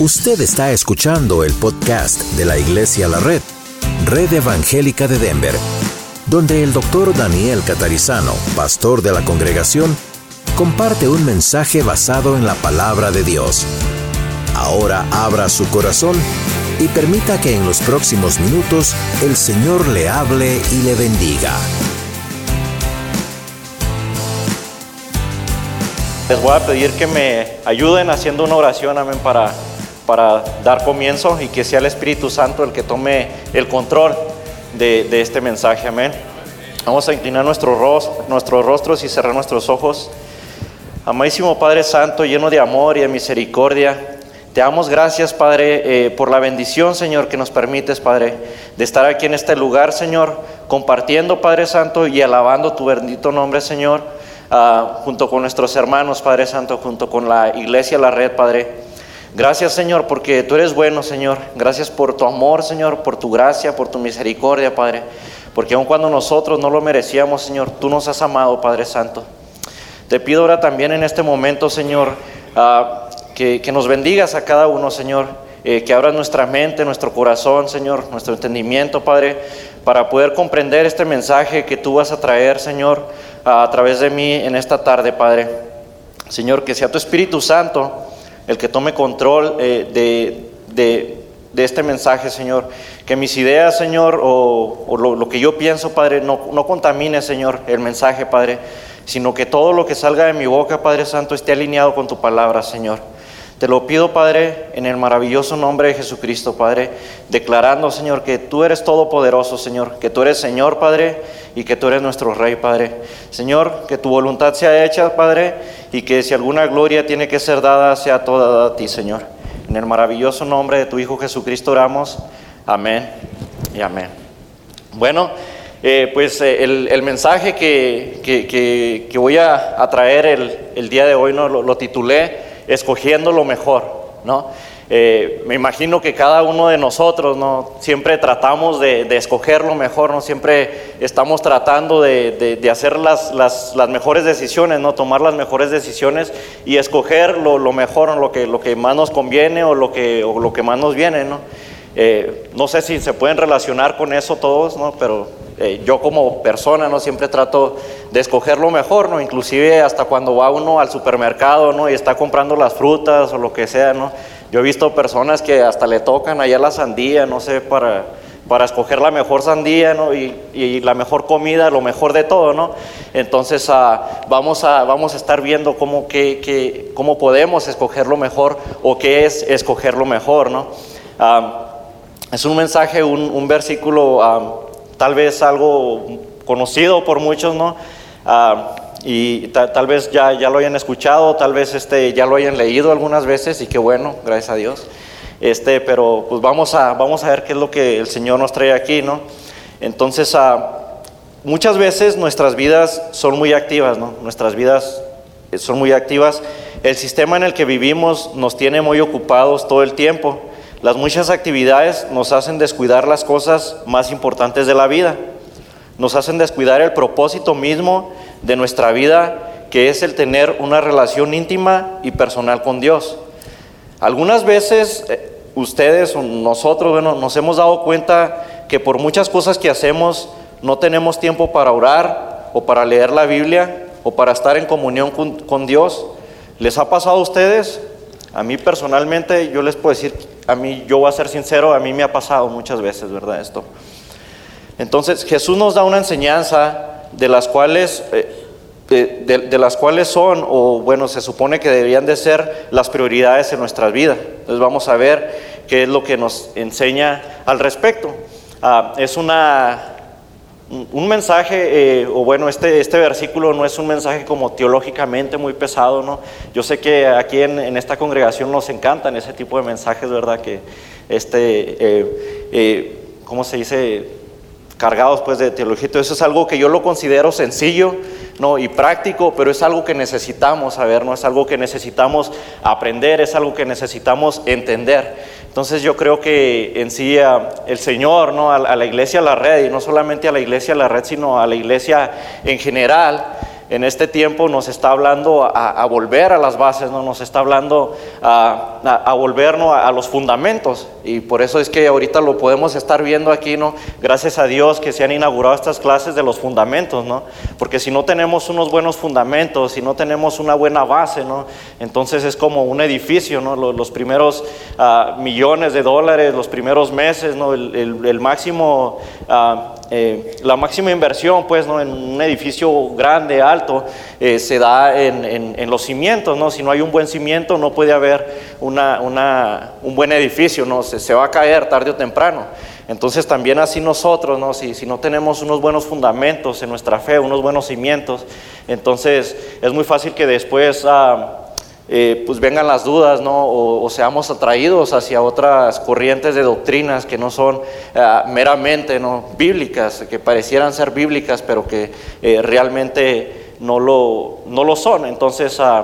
Usted está escuchando el podcast de la Iglesia La Red, Red Evangélica de Denver, donde el doctor Daniel Catarizano, pastor de la congregación, comparte un mensaje basado en la palabra de Dios. Ahora abra su corazón y permita que en los próximos minutos el Señor le hable y le bendiga. Les voy a pedir que me ayuden haciendo una oración, amén, para para dar comienzo y que sea el Espíritu Santo el que tome el control de, este mensaje. Amén. Vamos a inclinar nuestros rostros y cerrar nuestros ojos. Amadísimo Padre Santo, lleno de amor y de misericordia, te damos gracias, Padre, eh, por la bendición, Señor, que nos permites, Padre, de estar aquí en este lugar, Señor, compartiendo, Padre Santo, y alabando tu bendito nombre, Señor, ah, junto con nuestros hermanos, Padre Santo, junto con la iglesia, la red, Padre. Gracias Señor porque tú eres bueno Señor. Gracias por tu amor Señor, por tu gracia, por tu misericordia Padre. Porque aun cuando nosotros no lo merecíamos Señor, tú nos has amado Padre Santo. Te pido ahora también en este momento Señor ah, que, nos bendigas a cada uno Señor. Eh, que abras nuestra mente, nuestro corazón Señor, nuestro entendimiento Padre, para poder comprender este mensaje que tú vas a traer Señor a través de mí en esta tarde Padre. Señor, que sea tu Espíritu Santo el que tome control eh, de, este mensaje, Señor. Que mis ideas, Señor, o, lo, que yo pienso, Padre, no, no contamine, Señor, el mensaje, Padre, sino que todo lo que salga de mi boca, Padre Santo, esté alineado con tu palabra, Señor. Te lo pido, Padre, en el maravilloso nombre de Jesucristo, Padre, declarando, Señor, que tú eres todopoderoso, Señor, que tú eres Señor, Padre, y que tú eres nuestro Rey, Padre. Señor, que tu voluntad sea hecha, Padre, y que si alguna gloria tiene que ser dada, sea toda dada a ti, Señor. En el maravilloso nombre de tu Hijo Jesucristo oramos. Amén y amén. Bueno, eh, pues eh, el, mensaje que, que, voy a, traer el, día de hoy ¿no? lo titulé escogiendo lo mejor, ¿no? Eh, me imagino que cada uno de nosotros, ¿no? Siempre tratamos de, escoger lo mejor, ¿no? Siempre estamos tratando de, hacer las, las, mejores decisiones, ¿no? Tomar las mejores decisiones y escoger lo, mejor, lo, que, lo que más nos conviene o lo que, lo que más nos viene, ¿no? Eh, no sé si se pueden relacionar con eso todos, ¿no? Pero eh, yo como persona no siempre trato de escoger lo mejor, ¿no? Inclusive hasta cuando va uno al supermercado, ¿no? Y está comprando las frutas o lo que sea, ¿no? Yo he visto personas que hasta le tocan allá la sandía, no sé, para, para escoger la mejor sandía, ¿no? Y, la mejor comida, lo mejor de todo, ¿no? Entonces ah, vamos, a, vamos a estar viendo cómo, que, cómo podemos escoger lo mejor o qué es escoger lo mejor, ¿no? Ah, es un mensaje, un, un versículo ah, tal vez algo conocido por muchos, ¿no? Ah, y tal vez ya, ya lo hayan escuchado, tal vez este, ya lo hayan leído algunas veces y qué bueno, gracias a Dios. Este, pero pues vamos a, vamos a ver qué es lo que el Señor nos trae aquí, ¿no? Entonces, ah, muchas veces nuestras vidas son muy activas, ¿no? Nuestras vidas son muy activas. El sistema en el que vivimos nos tiene muy ocupados todo el tiempo. Las muchas actividades nos hacen descuidar las cosas más importantes de la vida. Nos hacen descuidar el propósito mismo de nuestra vida, que es el tener una relación íntima y personal con Dios. Algunas veces eh, ustedes o nosotros, bueno, nos hemos dado cuenta que por muchas cosas que hacemos no tenemos tiempo para orar o para leer la Biblia o para estar en comunión con, con Dios. ¿Les ha pasado a ustedes? A mí personalmente, yo les puedo decir, a mí, yo voy a ser sincero, a mí me ha pasado muchas veces, ¿verdad? Esto. Entonces, Jesús nos da una enseñanza de las cuales, eh, de, las cuales son, o bueno, se supone que deberían de ser las prioridades en nuestras vidas. Entonces, vamos a ver qué es lo que nos enseña al respecto. Ah, es una, un mensaje, eh, o bueno, este, este versículo no es un mensaje como teológicamente muy pesado, ¿no? Yo sé que aquí en, esta congregación nos encantan ese tipo de mensajes, ¿verdad? Que, este, eh, eh, ¿cómo se dice? Cargados pues de teología. Eso es algo que yo lo considero sencillo, ¿no? Y práctico, pero es algo que necesitamos saber, ¿no? Es algo que necesitamos aprender, es algo que necesitamos entender. Entonces yo creo que en sí el Señor, ¿no? a, la iglesia, a la red, y no solamente a la iglesia, a la red, sino a la iglesia en general, en este tiempo nos está hablando a, volver a las bases, ¿no? nos está hablando a, a volvernos a, los fundamentos. Y por eso es que ahorita lo podemos estar viendo aquí, ¿no? Gracias a Dios que se han inaugurado estas clases de los fundamentos, ¿no? Porque si no tenemos unos buenos fundamentos, si no tenemos una buena base, ¿no? Entonces es como un edificio, ¿no? Los, primeros ah, millones de dólares, los primeros meses, ¿no? El, máximo... Ah, eh, la máxima inversión, pues, ¿no? en un edificio grande, alto, eh, se da en, los cimientos, ¿no? Si no hay un buen cimiento, no puede haber una, un buen edificio, ¿no? Se, va a caer tarde o temprano. Entonces también así nosotros, ¿no? Si, si, no tenemos unos buenos fundamentos en nuestra fe, unos buenos cimientos, entonces es muy fácil que después... Ah, eh, pues vengan las dudas, ¿no? O, seamos atraídos hacia otras corrientes de doctrinas que no son ah, meramente ¿no? bíblicas, que parecieran ser bíblicas, pero que eh, realmente no lo, no lo son. Entonces, uh,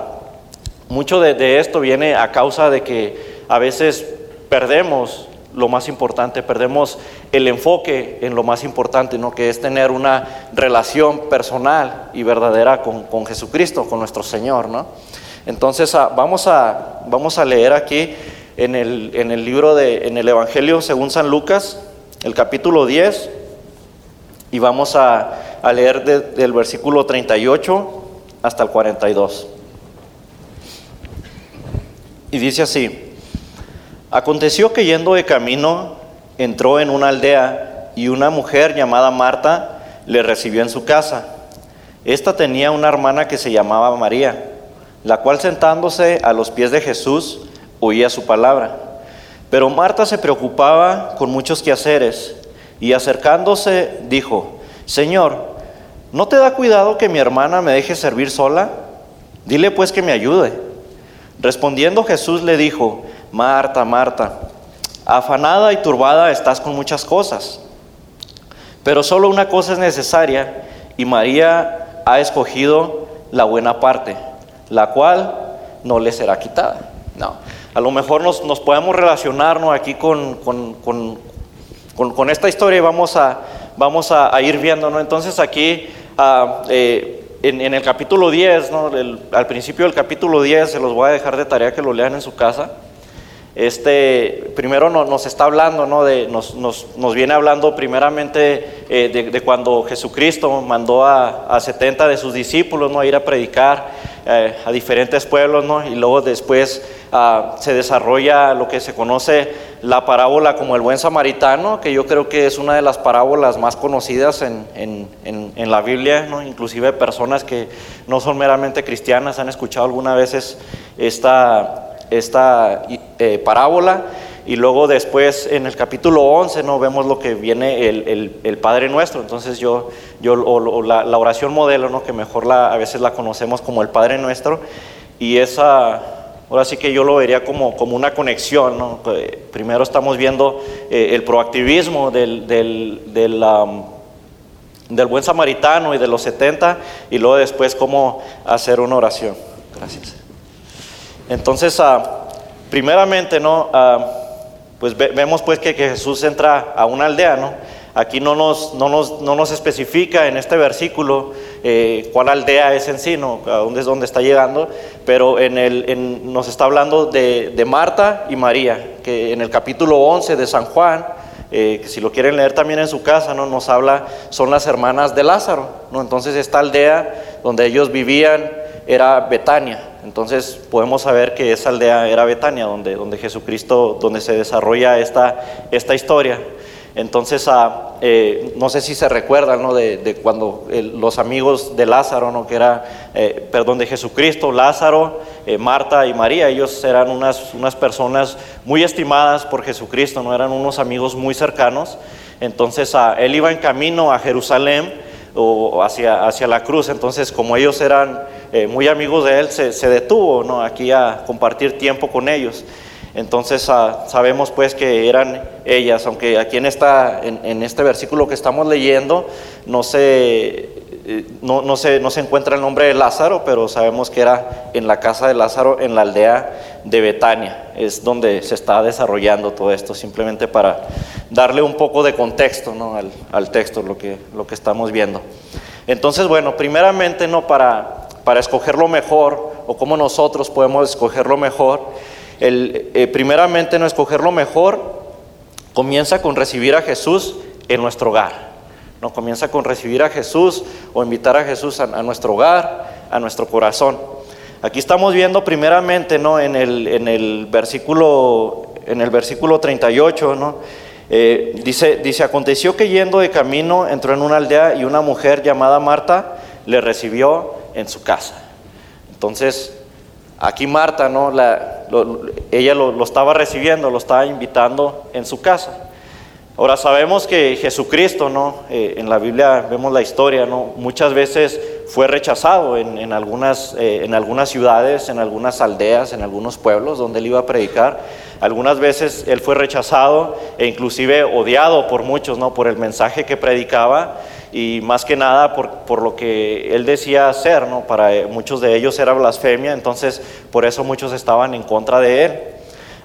mucho de, esto viene a causa de que a veces perdemos lo más importante, perdemos el enfoque en lo más importante, ¿no? que es tener una relación personal y verdadera con, con Jesucristo, con nuestro Señor. ¿no? Entonces ah, vamos, a, vamos a leer aquí en el, en el libro de, en el Evangelio según San Lucas, el capítulo 10, y vamos a, a leer del versículo 38 hasta el 42. Y dice así, aconteció que yendo de camino entró en una aldea y una mujer llamada Marta le recibió en su casa. Esta tenía una hermana que se llamaba María la cual sentándose a los pies de Jesús oía su palabra. Pero Marta se preocupaba con muchos quehaceres y acercándose dijo, Señor, ¿no te da cuidado que mi hermana me deje servir sola? Dile pues que me ayude. Respondiendo Jesús le dijo, Marta, Marta, afanada y turbada estás con muchas cosas, pero solo una cosa es necesaria y María ha escogido la buena parte la cual no le será quitada. No. A lo mejor nos, podemos relacionarnos aquí con, con, esta historia y vamos a, vamos a, ir viendo. ¿no? Entonces aquí ah, eh, en, el capítulo 10, ¿no? al principio del capítulo 10, se los voy a dejar de tarea que lo lean en su casa. Este, primero nos está hablando, ¿no? de, nos, nos, nos, viene hablando primeramente eh, de, cuando Jesucristo mandó a, a 70 de sus discípulos ¿no? a ir a predicar eh, a diferentes pueblos, ¿no? y luego después ah, se desarrolla lo que se conoce la parábola como el buen samaritano, que yo creo que es una de las parábolas más conocidas en, en, en, la Biblia, ¿no? inclusive personas que no son meramente cristianas han escuchado algunas veces esta, esta eh, parábola. Y luego después en el capítulo 11 no vemos lo que viene el, el, Padre Nuestro. Entonces yo, yo o, la, oración modelo, ¿no? que mejor la, a veces la conocemos como el Padre Nuestro. Y esa, ahora sí que yo lo vería como, como una conexión. ¿no? Primero estamos viendo eh, el proactivismo del, del, del, del, buen samaritano y de los 70 y luego después cómo hacer una oración. Gracias. Entonces, uh, primeramente, ¿no? Uh, pues vemos pues que, Jesús entra a una aldea, ¿no? Aquí no nos, no nos, no nos especifica en este versículo eh, cuál aldea es en sí, ¿no? a dónde es donde está llegando, pero en el, nos está hablando de, de, Marta y María, que en el capítulo 11 de San Juan, eh, que si lo quieren leer también en su casa, ¿no? nos habla, son las hermanas de Lázaro, ¿no? entonces esta aldea donde ellos vivían era Betania. Entonces podemos saber que esa aldea era Betania, donde, donde Jesucristo, donde se desarrolla esta, esta historia. Entonces, ah, eh, no sé si se recuerdan ¿no? de, cuando los amigos de Lázaro, ¿no? que era, eh, perdón, de Jesucristo, Lázaro, eh, Marta y María, ellos eran unas, unas personas muy estimadas por Jesucristo, no eran unos amigos muy cercanos. Entonces, ah, él iba en camino a Jerusalén o hacia, hacia la cruz. Entonces, como ellos eran eh, muy amigos de él, se, detuvo ¿no? aquí a compartir tiempo con ellos. Entonces ah, sabemos pues que eran ellas, aunque aquí en, esta, en, este versículo que estamos leyendo no se, eh, no, no, se, no se encuentra el nombre de Lázaro, pero sabemos que era en la casa de Lázaro, en la aldea de Betania. Es donde se está desarrollando todo esto, simplemente para darle un poco de contexto ¿no? al, al, texto, lo que, lo que estamos viendo. Entonces, bueno, primeramente, ¿no? Para, para escoger lo mejor, o cómo nosotros podemos escoger lo mejor, el, eh, primeramente, no escoger lo mejor comienza con recibir a Jesús en nuestro hogar. No comienza con recibir a Jesús o invitar a Jesús a, nuestro hogar, a nuestro corazón. Aquí estamos viendo primeramente, ¿no? En el, en el versículo, en el versículo 38, ¿no? Eh, dice, dice, aconteció que yendo de camino entró en una aldea y una mujer llamada Marta le recibió en su casa. Entonces, aquí Marta, ¿no? La, ella lo, estaba recibiendo, lo estaba invitando en su casa. Ahora sabemos que Jesucristo, ¿no? Eh, en la Biblia vemos la historia, ¿no? Muchas veces fue rechazado en, algunas, eh, en algunas ciudades, en algunas aldeas, en algunos pueblos donde él iba a predicar. Algunas veces él fue rechazado e inclusive odiado por muchos, ¿no? Por el mensaje que predicaba y más que nada por, por, lo que él decía hacer, ¿no? Para eh, muchos de ellos era blasfemia, entonces por eso muchos estaban en contra de él.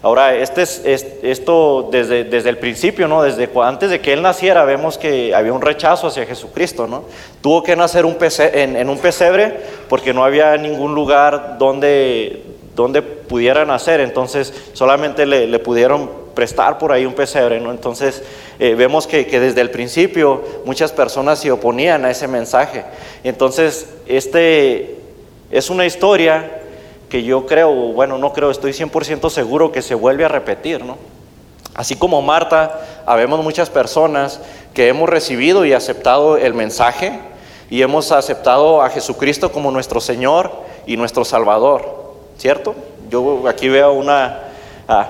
Ahora, este es, esto desde, desde el principio, ¿no? Desde antes de que él naciera, vemos que había un rechazo hacia Jesucristo, ¿no? Tuvo que nacer un en, en, un pesebre porque no había ningún lugar donde, donde pudiera nacer, entonces solamente le, le pudieron prestar por ahí un pesebre, ¿no? Entonces eh, vemos que, que, desde el principio muchas personas se oponían a ese mensaje. Entonces, este es una historia que yo creo, bueno, no creo, estoy 100% seguro que se vuelve a repetir, ¿no? Así como Marta, habemos muchas personas que hemos recibido y aceptado el mensaje y hemos aceptado a Jesucristo como nuestro Señor y nuestro Salvador, ¿cierto? Yo aquí veo una,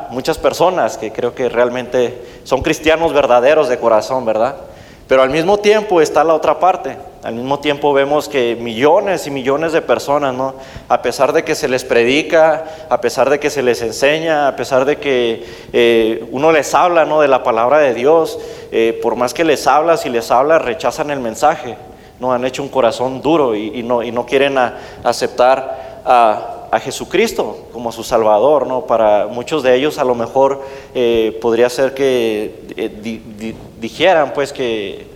muchas personas que creo que realmente son cristianos verdaderos de corazón, ¿verdad? Pero al mismo tiempo está la otra parte, al mismo tiempo vemos que millones y millones de personas, ¿no? a pesar de que se les predica, a pesar de que se les enseña, a pesar de que eh, uno les habla ¿no? de la palabra de Dios, eh, por más que les habla, si les habla, rechazan el mensaje. ¿no? Han hecho un corazón duro y, no, y no, quieren aceptar a, a, Jesucristo como su Salvador. ¿no? Para muchos de ellos a lo mejor eh, podría ser que dijeran pues que...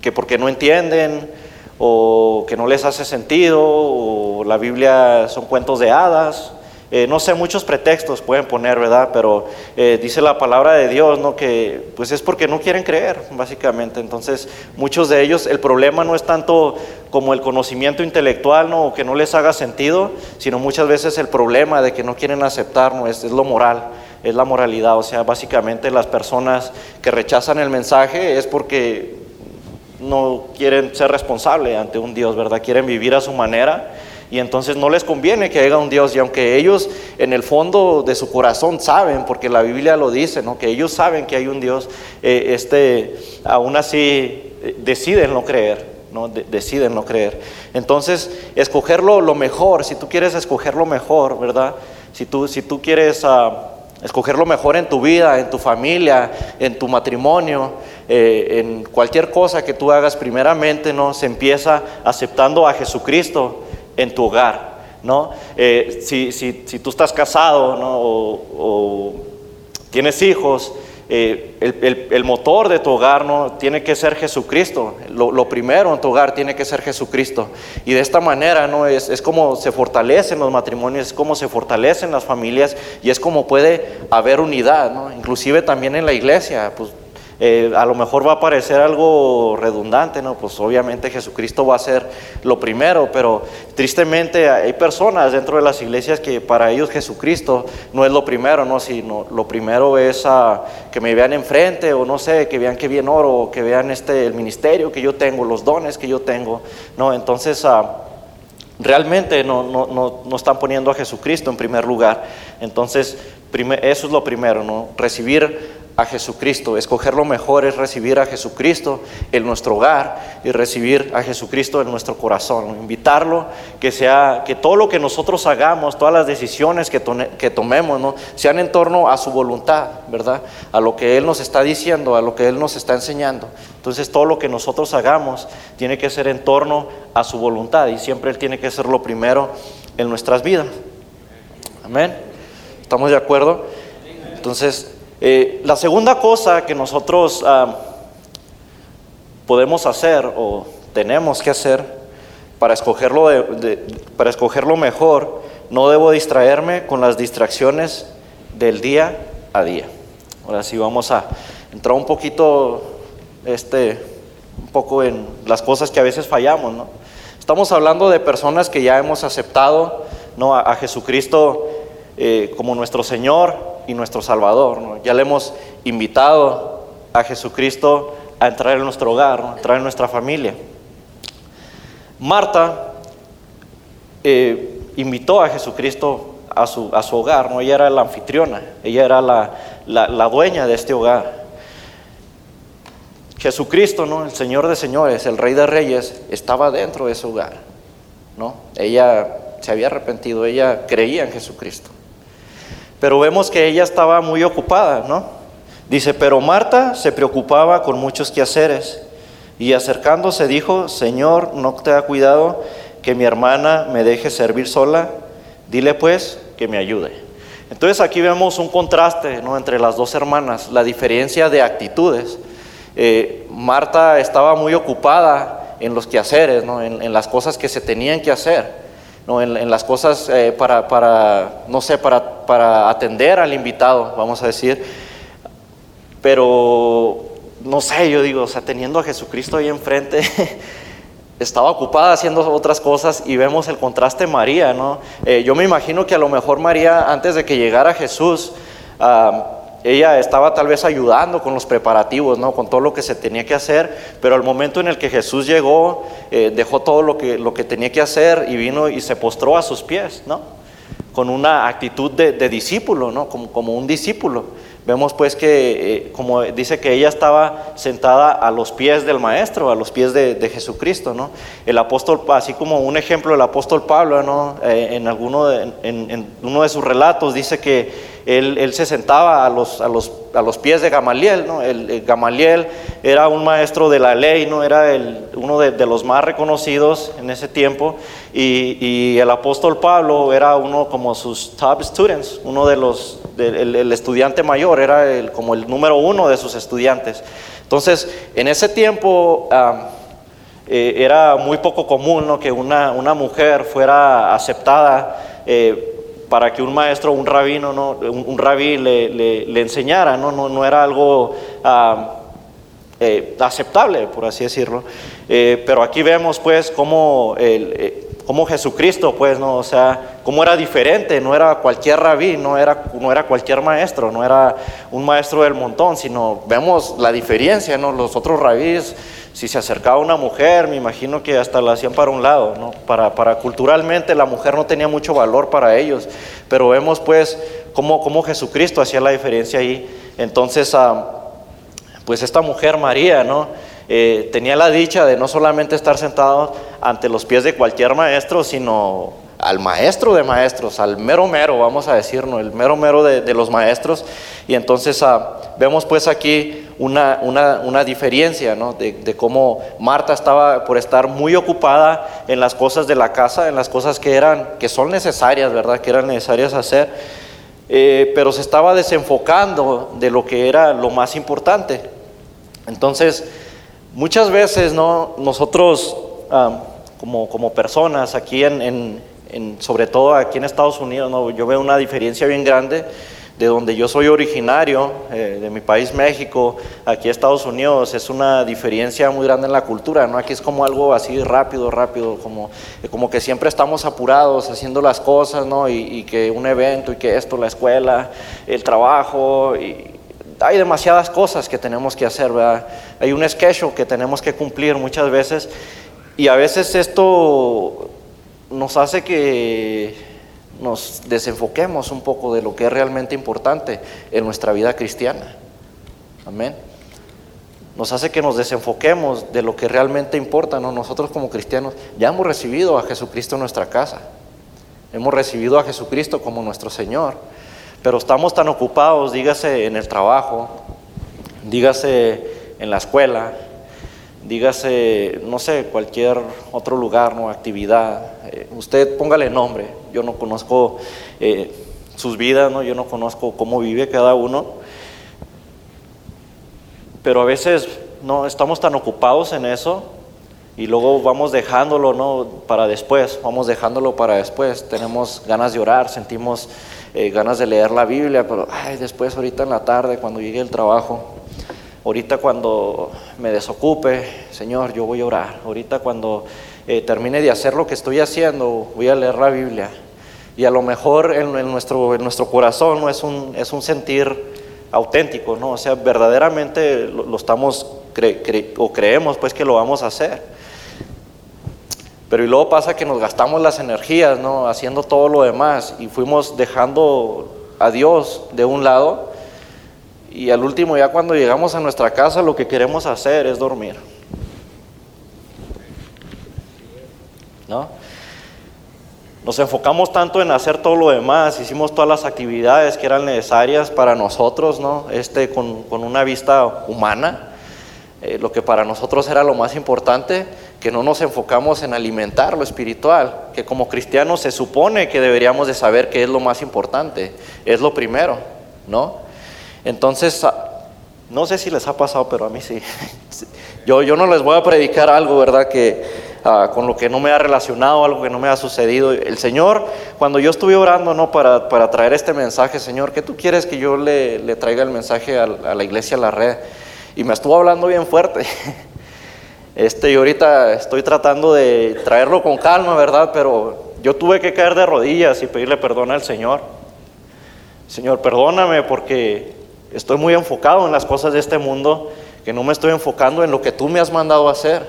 Que porque no entienden o que no les hace sentido o la Biblia son cuentos de hadas. Eh, no sé, muchos pretextos pueden poner, ¿verdad? Pero eh, dice la palabra de Dios, ¿no? Que pues es porque no quieren creer, básicamente. Entonces, muchos de ellos, el problema no es tanto como el conocimiento intelectual, ¿no? O que no les haga sentido, sino muchas veces el problema de que no quieren aceptar, ¿no? Es, es lo moral, es la moralidad. O sea, básicamente las personas que rechazan el mensaje es porque no quieren ser responsables ante un Dios, ¿verdad? Quieren vivir a su manera y entonces no les conviene que haya un Dios y aunque ellos en el fondo de su corazón saben, porque la Biblia lo dice, ¿no? Que ellos saben que hay un Dios, eh, este, aún así eh, deciden no creer, ¿no? deciden no creer. Entonces, escogerlo lo mejor, si tú quieres escoger lo mejor, ¿verdad? Si tú, si tú quieres... Ah, escoger lo mejor en tu vida, en tu familia, en tu matrimonio, eh, en cualquier cosa que tú hagas, primeramente, ¿no? Se empieza aceptando a Jesucristo en tu hogar, ¿no? Eh, si, si, si, tú estás casado, ¿no? o, tienes hijos, eh, el, el, motor de tu hogar no tiene que ser Jesucristo. Lo, lo, primero en tu hogar tiene que ser Jesucristo. Y de esta manera no es, es como se fortalecen los matrimonios, es como se fortalecen las familias y es como puede haber unidad, ¿no? inclusive también en la iglesia. Pues eh, a lo mejor va a parecer algo redundante, ¿no? Pues obviamente Jesucristo va a ser lo primero, pero tristemente hay personas dentro de las iglesias que para ellos Jesucristo no es lo primero, ¿no? Sino lo primero es que me vean enfrente o no sé, que vean que bien oro, que vean este, el ministerio que yo tengo, los dones que yo tengo, ¿no? Entonces... Ah, realmente no, no, no, no, están poniendo a Jesucristo en primer lugar. Entonces, eso es lo primero, ¿no? Recibir a Jesucristo. Escoger lo mejor es recibir a Jesucristo en nuestro hogar y recibir a Jesucristo en nuestro corazón. Invitarlo, que sea, que todo lo que nosotros hagamos, todas las decisiones que, que tomemos, ¿no? sean en torno a su voluntad, ¿verdad? A lo que Él nos está diciendo, a lo que Él nos está enseñando. Entonces todo lo que nosotros hagamos tiene que ser en torno a su voluntad y siempre Él tiene que ser lo primero en nuestras vidas. Amén. ¿Estamos de acuerdo? Entonces, eh, la segunda cosa que nosotros ah, podemos hacer o tenemos que hacer para escogerlo, para escogerlo mejor, no debo distraerme con las distracciones del día a día. Ahora sí vamos a entrar un poquito, este, un poco en las cosas que a veces fallamos. Estamos hablando de personas que ya hemos aceptado ¿no? a, Jesucristo eh, como nuestro Señor y nuestro Salvador. Ya le hemos invitado a Jesucristo a entrar en nuestro hogar, a entrar en nuestra familia. Marta eh, invitó a Jesucristo a su, a su, hogar, ¿no? ella era la anfitriona, ella era la, la, dueña de este hogar. Jesucristo, ¿no? el Señor de señores, el Rey de reyes, estaba dentro de ese hogar. ¿no? Ella se había arrepentido, ella creía en Jesucristo. Pero vemos que ella estaba muy ocupada, ¿no? Dice, pero Marta se preocupaba con muchos quehaceres y acercándose dijo, Señor, ¿no te ha cuidado que mi hermana me deje servir sola? Dile pues que me ayude. Entonces aquí vemos un contraste ¿no? entre las dos hermanas, la diferencia de actitudes. Eh, Marta estaba muy ocupada en los quehaceres, ¿no? en las cosas que se tenían que hacer en, las cosas eh, para, para, no sé, para, para atender al invitado, vamos a decir. Pero, no sé, yo digo, o sea, teniendo a Jesucristo ahí enfrente, estaba ocupada haciendo otras cosas y vemos el contraste María, ¿no? Eh, yo me imagino que a lo mejor María, antes de que llegara Jesús, ella estaba tal vez ayudando con los preparativos, ¿no? con todo lo que se tenía que hacer, pero al momento en el que Jesús llegó, eh, dejó todo lo que, lo que tenía que hacer y vino y se postró a sus pies, ¿no? con una actitud de, discípulo, ¿no? como, como un discípulo. Vemos pues que, eh, como dice que ella estaba sentada a los pies del Maestro, a los pies de, Jesucristo, ¿no? El apóstol, así como un ejemplo, el apóstol Pablo, ¿no? Eh, en, alguno en, uno de sus relatos dice que él, se sentaba a los, pies de Gamaliel. El, Gamaliel era un maestro de la ley, ¿no? Era uno de, los más reconocidos en ese tiempo, y, el apóstol Pablo era uno como sus top students, uno de el estudiante mayor era como el número uno de sus estudiantes. Entonces, en ese tiempo eh, era muy poco común que una, una, mujer fuera aceptada eh, para que un maestro, un rabino, ¿no? un, rabí le, enseñara, ¿no? No, no era algo eh, aceptable, por así decirlo. pero aquí vemos pues cómo el como Jesucristo, pues, ¿no? O sea, cómo era diferente, no era cualquier rabí, no era, no era cualquier maestro, no era un maestro del montón, sino vemos la diferencia, ¿no? Los otros rabís, si se acercaba una mujer, me imagino que hasta la hacían para un lado, ¿no? Para, para culturalmente la mujer no tenía mucho valor para ellos, pero vemos, pues, cómo, cómo Jesucristo hacía la diferencia ahí. Entonces, ah, pues esta mujer María, ¿no? Eh, tenía la dicha de no solamente estar sentado ante los pies de cualquier maestro, sino al maestro de maestros, al mero mero, vamos a decirlo, el mero mero de, los maestros. Y entonces ah, vemos pues aquí una, una, diferencia ¿no? de, cómo Marta estaba por estar muy ocupada en las cosas de la casa, en las cosas que, eran, que son necesarias, ¿verdad? Que eran necesarias hacer, eh, pero se estaba desenfocando de lo que era lo más importante. Entonces, Muchas veces ¿no? nosotros como, como, personas aquí en, en, sobre todo aquí en Estados Unidos, ¿no? yo veo una diferencia bien grande de donde yo soy originario, eh, de mi país México, aquí Estados Unidos, es una diferencia muy grande en la cultura, ¿no? Aquí es como algo así rápido, rápido, como, como que siempre estamos apurados haciendo las cosas, ¿no? Y, y que un evento y que esto, la escuela, el trabajo, y, hay demasiadas cosas que tenemos que hacer, ¿verdad? Hay un schedule que tenemos que cumplir muchas veces y a veces esto nos hace que nos desenfoquemos un poco de lo que es realmente importante en nuestra vida cristiana. Amén. Nos hace que nos desenfoquemos de lo que realmente importa. ¿no? Nosotros como cristianos ya hemos recibido a Jesucristo en nuestra casa. Hemos recibido a Jesucristo como nuestro Señor. Pero estamos tan ocupados, dígase en el trabajo, dígase en la escuela, dígase, no sé, cualquier otro lugar, ¿no? actividad. Eh, usted póngale nombre, yo no conozco eh, sus vidas, ¿no? yo no conozco cómo vive cada uno, pero a veces no estamos tan ocupados en eso y luego vamos dejándolo, ¿no? Para después, vamos dejándolo para después. Tenemos ganas de orar, sentimos eh, ganas de leer la Biblia, pero ay, después, ahorita en la tarde, cuando llegue el trabajo, ahorita cuando me desocupe, Señor, yo voy a orar. Ahorita cuando eh, termine de hacer lo que estoy haciendo, voy a leer la Biblia. Y a lo mejor en, nuestro, en nuestro corazón ¿no? es, un, es un sentir auténtico, ¿no? O sea, verdaderamente lo, estamos o creemos pues que lo vamos a hacer. Pero y luego pasa que nos gastamos las energías, ¿no? Haciendo todo lo demás y fuimos dejando a Dios de un lado y al último ya cuando llegamos a nuestra casa lo que queremos hacer es dormir. ¿No? Nos enfocamos tanto en hacer todo lo demás, hicimos todas las actividades que eran necesarias para nosotros, ¿no? Este, con, una vista humana, eh, lo que para nosotros era lo más importante, que no nos enfocamos en alimentar lo espiritual, que como cristianos se supone que deberíamos de saber qué es lo más importante, es lo primero, ¿no? Entonces, ah, no sé si les ha pasado, pero a mí sí. Yo, yo no les voy a predicar algo, ¿verdad? Que Ah, con lo que no me ha relacionado, algo que no me ha sucedido. El Señor, cuando yo estuve orando ¿no? para, para traer este mensaje, Señor, ¿qué tú quieres que yo le, le traiga el mensaje a, la iglesia, a la red? Y me estuvo hablando bien fuerte. Este, y ahorita estoy tratando de traerlo con calma, ¿verdad? Pero yo tuve que caer de rodillas y pedirle perdón al Señor. Señor, perdóname porque estoy muy enfocado en las cosas de este mundo, que no me estoy enfocando en lo que tú me has mandado hacer.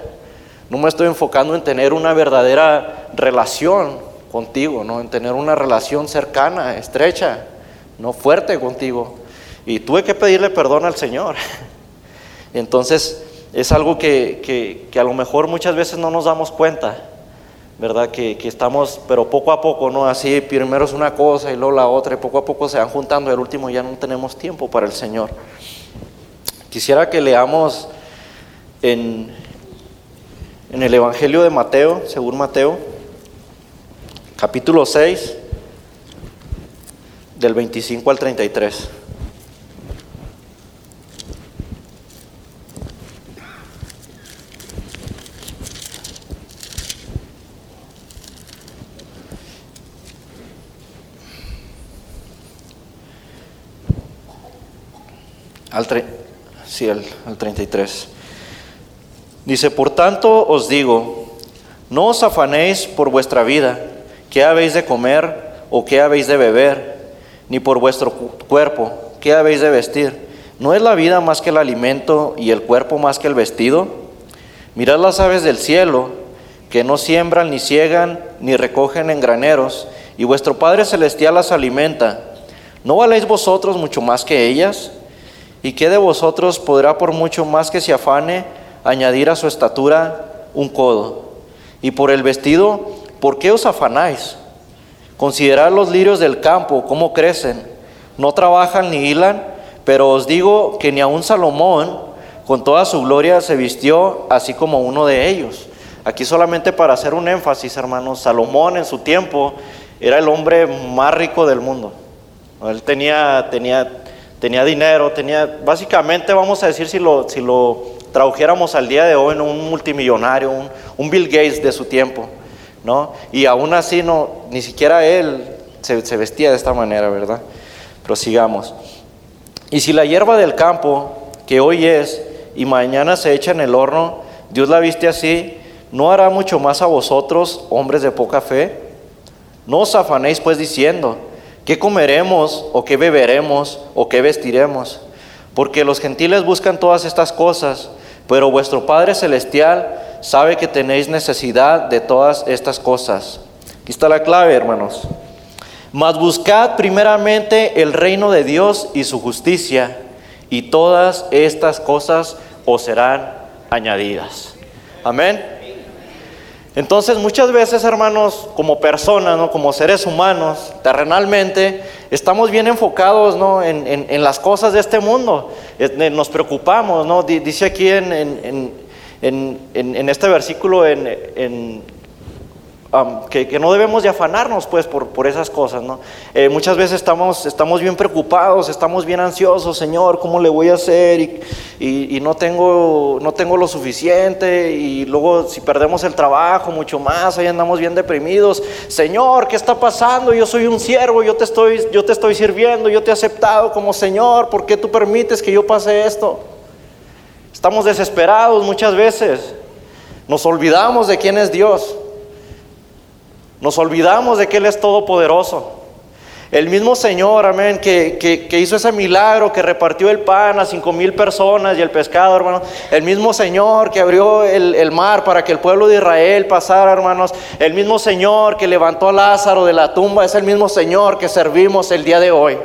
No me estoy enfocando en tener una verdadera relación contigo, ¿no? en tener una relación cercana, estrecha, no fuerte contigo. Y tuve que pedirle perdón al Señor. Entonces es algo que, a lo mejor muchas veces no nos damos cuenta, ¿verdad? Que, que, estamos, pero poco a poco, ¿no? Así primero es una cosa y luego la otra, y poco a poco se van juntando y al último ya no tenemos tiempo para el Señor. Quisiera que leamos en en el Evangelio de Mateo, según Mateo, capítulo 6, del 25 al 33. Al, sí, al, al 33. Dice, por tanto os digo, no os afanéis por vuestra vida, qué habéis de comer o qué habéis de beber, ni por vuestro cuerpo, qué habéis de vestir. ¿No es la vida más que el alimento y el cuerpo más que el vestido? Mirad las aves del cielo, que no siembran, ni ciegan, ni recogen en graneros, y vuestro Padre Celestial las alimenta. ¿No valéis vosotros mucho más que ellas? ¿Y qué de vosotros podrá por mucho más que se afane? añadir a su estatura un codo. Y por el vestido, ¿por qué os afanáis? Considerad los lirios del campo, cómo crecen. No trabajan ni hilan, pero os digo que ni aun Salomón, con toda su gloria, se vistió así como uno de ellos. Aquí solamente para hacer un énfasis, hermanos, Salomón en su tiempo era el hombre más rico del mundo. Él tenía, tenía, tenía dinero, tenía, básicamente vamos a decir si lo, si lo tradujéramos al día de hoy en un multimillonario, un, Bill Gates de su tiempo, ¿no? Y aún así no, ni siquiera él se, se vestía de esta manera, ¿verdad? Prosigamos. Y si la hierba del campo, que hoy es y mañana se echa en el horno, Dios la viste así, ¿no hará mucho más a vosotros, hombres de poca fe? No os afanéis pues diciendo, ¿qué comeremos o qué beberemos o qué vestiremos? Porque los gentiles buscan todas estas cosas, pero vuestro Padre Celestial sabe que tenéis necesidad de todas estas cosas. Aquí está la clave, hermanos. Mas buscad primeramente el reino de Dios y su justicia, y todas estas cosas os serán añadidas. Amén. Entonces muchas veces, hermanos, como personas, ¿no? como seres humanos, terrenalmente, estamos bien enfocados ¿no? en, las cosas de este mundo. Nos preocupamos, ¿no? dice aquí en, en este versículo en, que, no debemos de afanarnos pues por, por esas cosas, ¿no? Eh, muchas veces estamos, estamos bien preocupados, estamos bien ansiosos, Señor, ¿cómo le voy a hacer? Y, y, no, tengo, no tengo lo suficiente y luego si perdemos el trabajo, mucho más, ahí andamos bien deprimidos. Señor, ¿qué está pasando? Yo soy un siervo, yo te estoy, yo te estoy sirviendo, yo te he aceptado como Señor, ¿por qué tú permites que yo pase esto? Estamos desesperados muchas veces, nos olvidamos de quién es Dios. Nos olvidamos de que Él es todopoderoso. El mismo Señor, amén, que, hizo ese milagro, que repartió el pan a cinco mil personas y el pescado, hermanos. El mismo Señor que abrió el, el, mar para que el pueblo de Israel pasara, hermanos. El mismo Señor que levantó a Lázaro de la tumba, es el mismo Señor que servimos el día de hoy.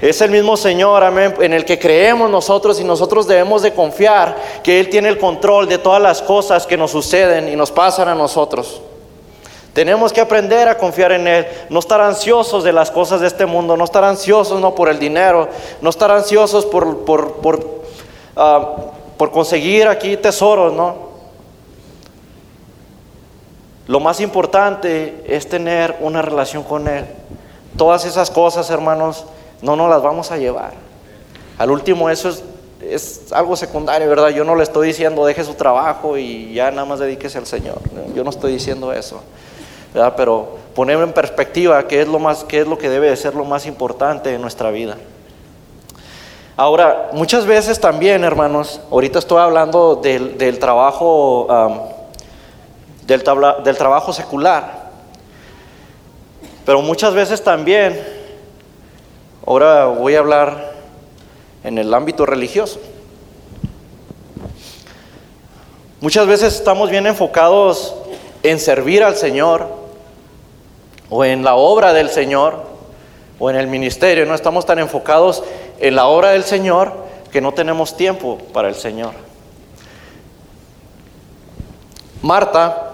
Es el mismo Señor, amén, en el que creemos nosotros y nosotros debemos de confiar que Él tiene el control de todas las cosas que nos suceden y nos pasan a nosotros. Tenemos que aprender a confiar en Él, no estar ansiosos de las cosas de este mundo, no estar ansiosos no por el dinero, no estar ansiosos por, por, por, ah, por conseguir aquí tesoros, ¿no? Lo más importante es tener una relación con Él. Todas esas cosas, hermanos, no nos las vamos a llevar. Al último, eso es, es algo secundario, ¿verdad? Yo no le estoy diciendo deje su trabajo y ya nada más dedíquese al Señor. Yo no estoy diciendo eso. Pero poner en perspectiva qué es, lo más, qué es lo que debe de ser lo más importante en nuestra vida. Ahora, muchas veces también, hermanos, ahorita estoy hablando del, trabajo, del, del trabajo secular, pero muchas veces también, ahora voy a hablar en el ámbito religioso. Muchas veces estamos bien enfocados en servir al Señor, o en la obra del Señor o en el ministerio. No estamos tan enfocados en la obra del Señor que no tenemos tiempo para el Señor. Marta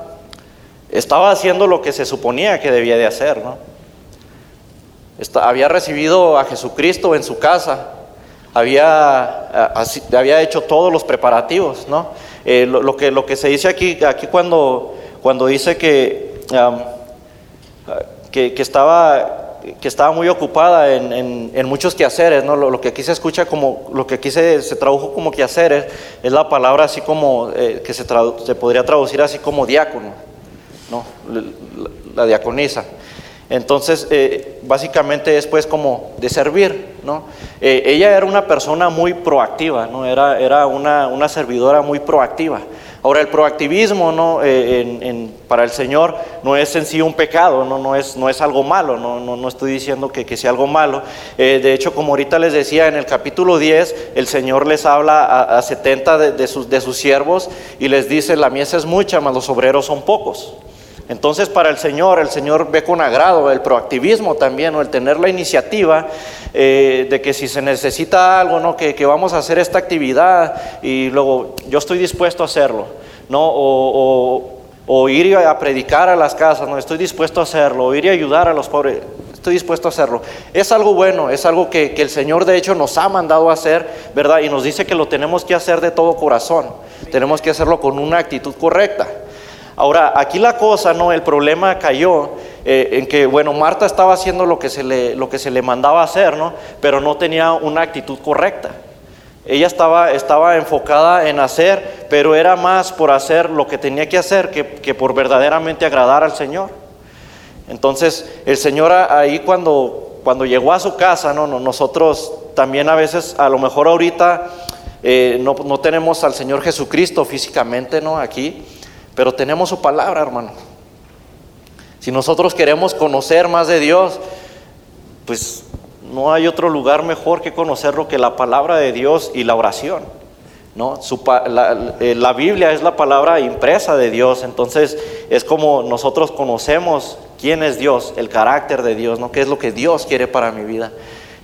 estaba haciendo lo que se suponía que debía de hacer, ¿no? había recibido a Jesucristo en su casa, había, había hecho todos los preparativos, ¿no? Eh, lo, que, lo que se dice aquí, aquí cuando, cuando dice que que, estaba, que estaba muy ocupada en, en, muchos quehaceres, ¿no? Lo, que aquí se escucha como, lo que aquí se, se tradujo como quehaceres, es la palabra así como, eh, que se, se, podría traducir así como diácono, ¿no? La, diaconisa. Entonces, eh, básicamente es pues como de servir, ¿no? Eh, ella era una persona muy proactiva, ¿no? Era, era una, una servidora muy proactiva. Ahora, el proactivismo ¿no? Eh, para el Señor no es en sí un pecado, no, no, es, no es algo malo, no, no, estoy diciendo que, que sea algo malo. Eh, de hecho, como ahorita les decía, en el capítulo 10, el Señor les habla a, a 70 de, de, sus, de sus siervos y les dice, la mies es mucha, mas los obreros son pocos. Entonces para el Señor, el Señor ve con agrado el proactivismo también, o el tener la iniciativa eh, de que si se necesita algo, ¿no? Que, vamos a hacer esta actividad y luego yo estoy dispuesto a hacerlo, ¿no? O, ir a predicar a las casas, ¿no? Estoy dispuesto a hacerlo, o ir a ayudar a los pobres, estoy dispuesto a hacerlo. Es algo bueno, es algo que, que el Señor de hecho nos ha mandado a hacer, ¿verdad? Y nos dice que lo tenemos que hacer de todo corazón, tenemos que hacerlo con una actitud correcta. Ahora, aquí la cosa, ¿no? El problema cayó eh, en que, bueno, Marta estaba haciendo lo que, se le, lo que se le mandaba hacer, ¿no? Pero no tenía una actitud correcta. Ella estaba, estaba enfocada en hacer, pero era más por hacer lo que tenía que hacer que, por verdaderamente agradar al Señor. Entonces, el Señor ahí cuando, cuando llegó a su casa, ¿no? nosotros también a veces, a lo mejor ahorita, eh, no, no tenemos al Señor Jesucristo físicamente, ¿no? Aquí pero tenemos su palabra, hermano. Si nosotros queremos conocer más de Dios, pues no hay otro lugar mejor que conocerlo que la palabra de Dios y la oración. ¿no? Eh, la, Biblia es la palabra impresa de Dios, entonces es como nosotros conocemos quién es Dios, el carácter de Dios, ¿no? qué es lo que Dios quiere para mi vida.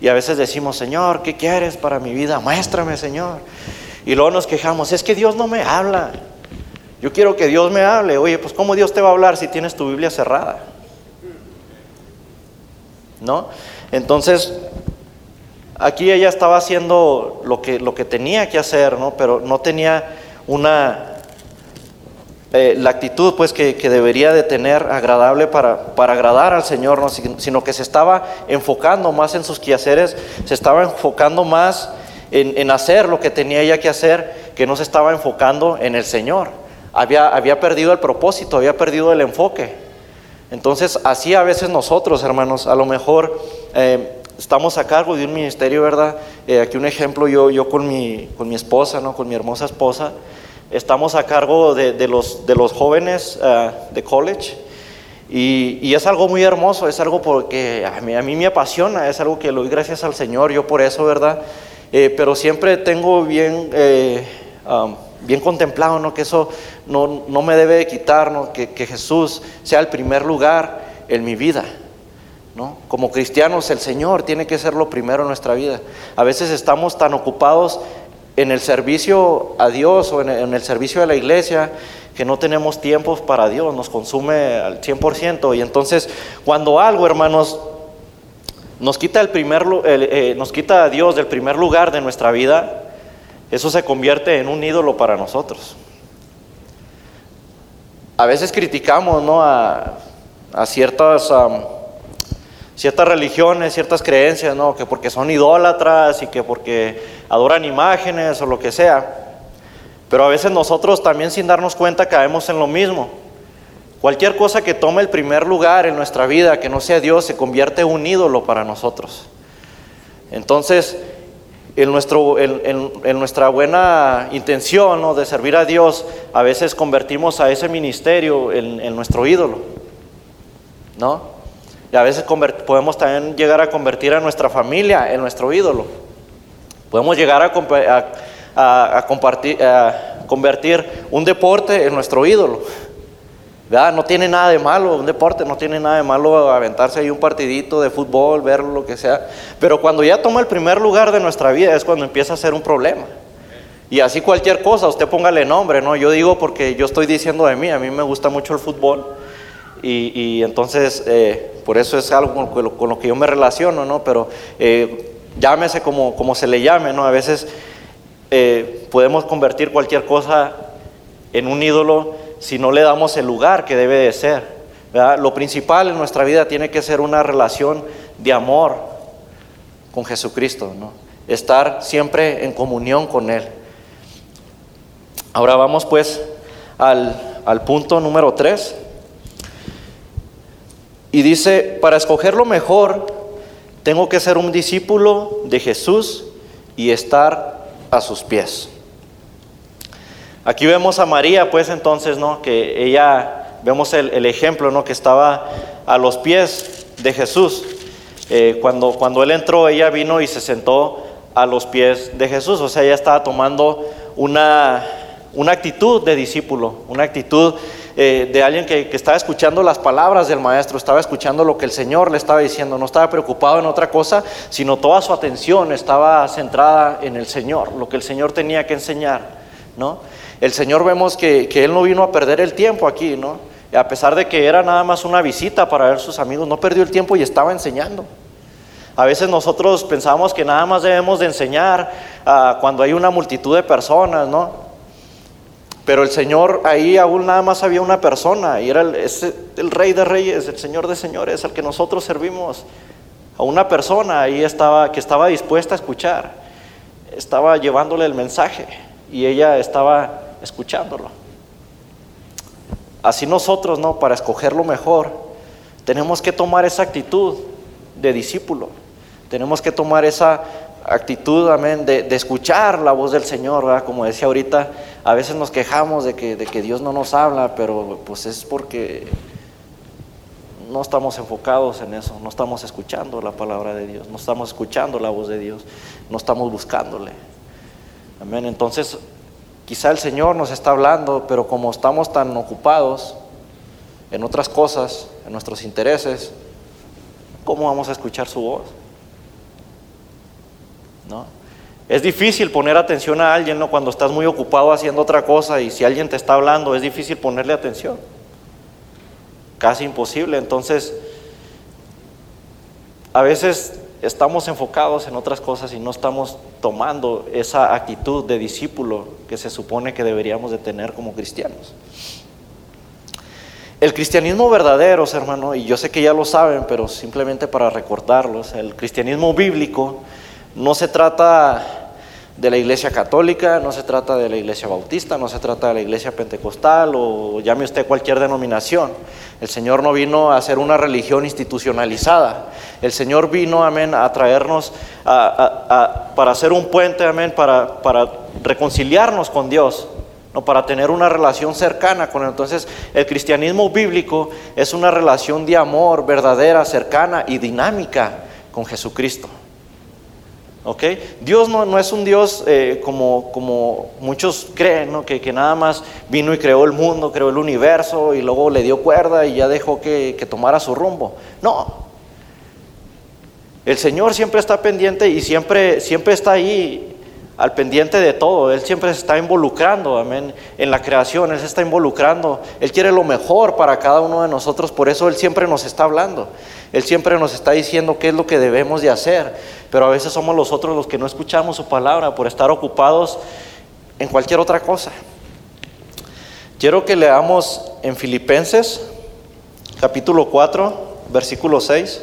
Y a veces decimos, Señor, ¿qué quieres para mi vida? Muéstrame, Señor. Y luego nos quejamos, es que Dios no me habla. Yo quiero que Dios me hable. Oye, pues ¿cómo Dios te va a hablar si tienes tu Biblia cerrada? ¿No? Entonces, aquí ella estaba haciendo lo que, lo que tenía que hacer, ¿no? Pero no tenía una, eh, la actitud pues que, debería de tener agradable para, para agradar al Señor, ¿no? sino que se estaba enfocando más en sus quehaceres, se estaba enfocando más en, en, hacer lo que tenía ella que hacer, que no se estaba enfocando en el Señor. Había, había perdido el propósito, había perdido el enfoque. Entonces, así a veces nosotros, hermanos, a lo mejor eh, estamos a cargo de un ministerio, ¿verdad? Eh, aquí un ejemplo, yo, yo con, mi, con mi esposa, ¿no? Con mi hermosa esposa estamos a cargo de, los, de los jóvenes eh, de college y, es algo muy hermoso, es algo porque a mí, a mí, me apasiona, es algo que lo doy gracias al Señor, yo por eso, ¿verdad? Eh, pero siempre tengo bien, eh, um, bien contemplado ¿no? que eso no, no me debe quitar, que, Jesús sea el primer lugar en mi vida. ¿No? Como cristianos, el Señor tiene que ser lo primero en nuestra vida. A veces estamos tan ocupados en el servicio a Dios o en el, servicio de la iglesia que no tenemos tiempos para Dios, nos consume al 100%. Y entonces, cuando algo, hermanos, nos quita, el primer, eh, nos quita a Dios del primer lugar de nuestra vida, eso se convierte en un ídolo para nosotros. A veces criticamos ¿no? a, ciertas ciertas religiones, ciertas creencias, ¿no? Que porque son idólatras y que porque adoran imágenes o lo que sea. Pero a veces nosotros también sin darnos cuenta caemos en lo mismo. Cualquier cosa que tome el primer lugar en nuestra vida, que no sea Dios, se convierte en un ídolo para nosotros. Entonces, en, nuestro, en, nuestra buena intención ¿no? de servir a Dios, a veces convertimos a ese ministerio en, nuestro ídolo. ¿No? Y a veces podemos también llegar a convertir a nuestra familia en nuestro ídolo. Podemos llegar a, compartir, convertir un deporte en nuestro ídolo. No tiene nada de malo, un deporte no tiene nada de malo aventarse ahí un partidito de fútbol, ver lo que sea. Pero cuando ya toma el primer lugar de nuestra vida es cuando empieza a ser un problema. Y así cualquier cosa, usted póngale nombre, ¿no? Yo digo porque yo estoy diciendo de mí, a mí me gusta mucho el fútbol. Y, entonces, eh, por eso es algo con, lo que yo me relaciono, ¿no? Pero eh, llámese como, como, se le llame, ¿no? A veces eh, podemos convertir cualquier cosa en un ídolo si no le damos el lugar que debe de ser. Lo principal en nuestra vida tiene que ser una relación de amor con Jesucristo. Estar siempre en comunión con Él. Ahora vamos pues al, al punto número tres. Y dice, para escoger lo mejor, tengo que ser un discípulo de Jesús y estar a sus pies. Aquí vemos a María, pues entonces, ¿no? Que ella, vemos el, ejemplo, ¿no? Que estaba a los pies de Jesús. Eh, cuando, cuando él entró, ella vino y se sentó a los pies de Jesús. O sea, ella estaba tomando una, una actitud de discípulo, una actitud eh, de alguien que, estaba escuchando las palabras del maestro, estaba escuchando lo que el Señor le estaba diciendo, no estaba preocupado en otra cosa, sino toda su atención estaba centrada en el Señor, lo que el Señor tenía que enseñar, ¿no? El Señor vemos que, Él no vino a perder el tiempo aquí, ¿no? A pesar de que era nada más una visita para ver sus amigos, no perdió el tiempo y estaba enseñando. A veces nosotros pensamos que nada más debemos de enseñar ah, cuando hay una multitud de personas, ¿no? Pero el Señor, ahí aún nada más había una persona, y era el, el Rey de Reyes, el Señor de Señores, al que nosotros servimos. A una persona ahí estaba, que estaba dispuesta a escuchar, estaba llevándole el mensaje, y ella estaba escuchándolo. Así nosotros, ¿no? Para escoger lo mejor, tenemos que tomar esa actitud de discípulo. Tenemos que tomar esa actitud, amén, de, escuchar la voz del Señor, ¿verdad? Como decía ahorita, a veces nos quejamos de que, de que Dios no nos habla, pero pues es porque no estamos enfocados en eso, no estamos escuchando la palabra de Dios, no estamos escuchando la voz de Dios, no estamos buscándole. Amén. Entonces, quizá el Señor nos está hablando, pero como estamos tan ocupados en otras cosas, en nuestros intereses, ¿cómo vamos a escuchar su voz? ¿no? Es difícil poner atención a alguien ¿no? cuando estás muy ocupado haciendo otra cosa y si alguien te está hablando es difícil ponerle atención. Casi imposible. Entonces, a veces estamos enfocados en otras cosas y no estamos tomando esa actitud de discípulo que se supone que deberíamos de tener como cristianos. El cristianismo verdadero, hermano, y yo sé que ya lo saben, pero simplemente para recordarlos, el cristianismo bíblico no se trata de la iglesia católica, no se trata de la iglesia bautista, no se trata de la iglesia pentecostal o llame usted cualquier denominación. El Señor no vino a hacer una religión institucionalizada. El Señor vino, amén, a traernos, para hacer un puente, amén, para, para reconciliarnos con Dios, no para tener una relación cercana con Él. Entonces, el cristianismo bíblico es una relación de amor verdadera, cercana y dinámica con Jesucristo. Dios no, es un Dios eh, como, como, muchos creen, que, nada más vino y creó el mundo, creó el universo y luego le dio cuerda y ya dejó que, que tomara su rumbo. No. El Señor siempre está pendiente y siempre, siempre está ahí al pendiente de todo. Él siempre se está involucrando, amén, en la creación. Él se está involucrando. Él quiere lo mejor para cada uno de nosotros. Por eso Él siempre nos está hablando. Él siempre nos está diciendo qué es lo que debemos de hacer, pero a veces somos los otros los que no escuchamos su palabra por estar ocupados en cualquier otra cosa. Quiero que leamos en Filipenses capítulo 4, versículo 6.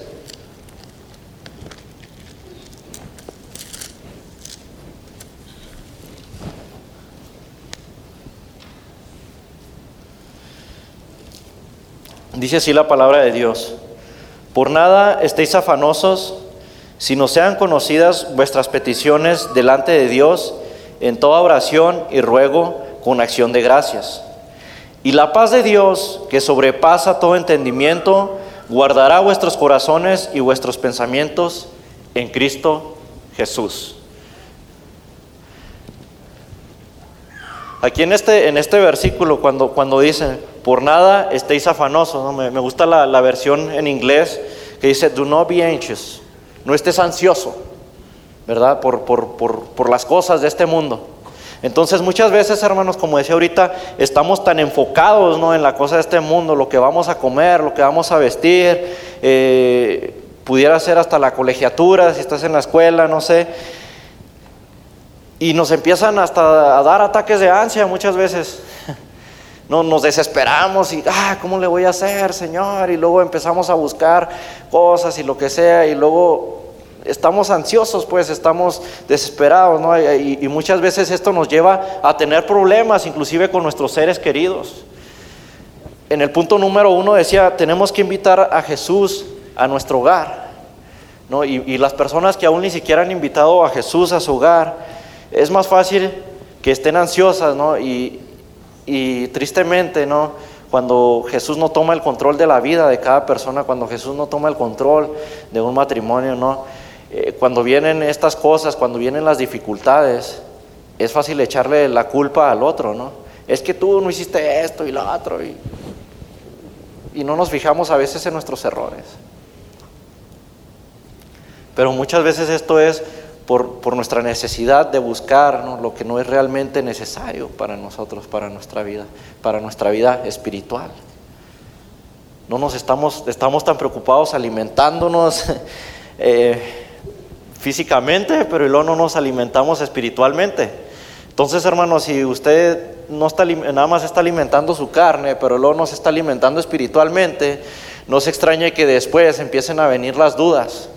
Dice así la palabra de Dios. Por nada estéis afanosos, sino sean conocidas vuestras peticiones delante de Dios en toda oración y ruego con acción de gracias. Y la paz de Dios, que sobrepasa todo entendimiento, guardará vuestros corazones y vuestros pensamientos en Cristo Jesús. Aquí en este, en este versículo, cuando, cuando dice, por nada estéis afanosos, me, gusta la, versión en inglés que dice, do not be anxious, no estés ansioso, ¿verdad? Por, por, por, por las cosas de este mundo. Entonces muchas veces, hermanos, como decía ahorita, estamos tan enfocados ¿no? en la cosa de este mundo, lo que vamos a comer, lo que vamos a vestir, eh, pudiera ser hasta la colegiatura, si estás en la escuela, no sé, y nos empiezan hasta a dar ataques de ansia muchas veces. No, nos desesperamos y, ah, ¿cómo le voy a hacer, Señor? Y luego empezamos a buscar cosas y lo que sea, y luego estamos ansiosos, pues estamos desesperados, ¿no? Y, y, muchas veces esto nos lleva a tener problemas, inclusive con nuestros seres queridos. En el punto número uno decía, tenemos que invitar a Jesús a nuestro hogar, ¿no? Y, y las personas que aún ni siquiera han invitado a Jesús a su hogar, es más fácil que estén ansiosas, ¿no? Y, tristemente, ¿no? Cuando Jesús no toma el control de la vida de cada persona, cuando Jesús no toma el control de un matrimonio, ¿no? Eh, cuando vienen estas cosas, cuando vienen las dificultades, es fácil echarle la culpa al otro, ¿no? Es que tú no hiciste esto y lo otro, y, y no nos fijamos a veces en nuestros errores. Pero muchas veces esto es por, nuestra necesidad de buscar lo que no es realmente necesario para nosotros, para nuestra vida, para nuestra vida espiritual. No nos estamos, estamos tan preocupados alimentándonos eh, físicamente, pero luego no nos alimentamos espiritualmente. Entonces, hermanos, si usted no está, nada más está alimentando su carne, pero luego no se está alimentando espiritualmente, no se extrañe que después empiecen a venir las dudas